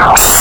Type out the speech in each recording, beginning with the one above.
Ow!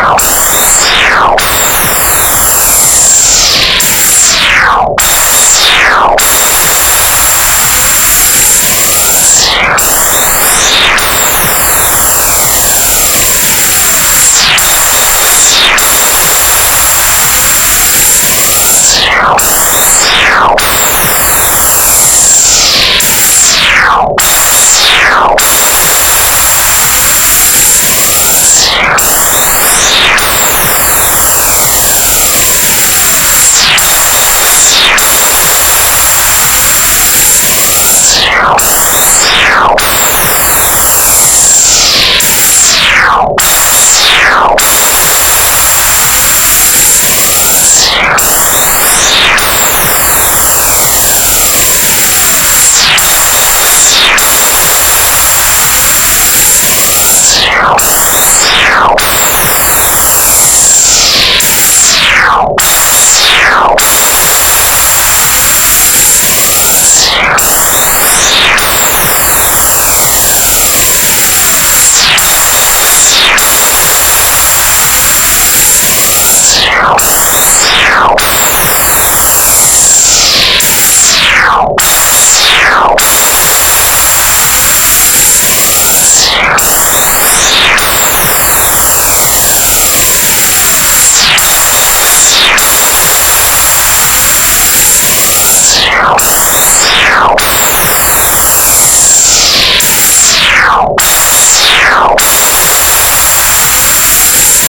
Meow. Meow. Wow.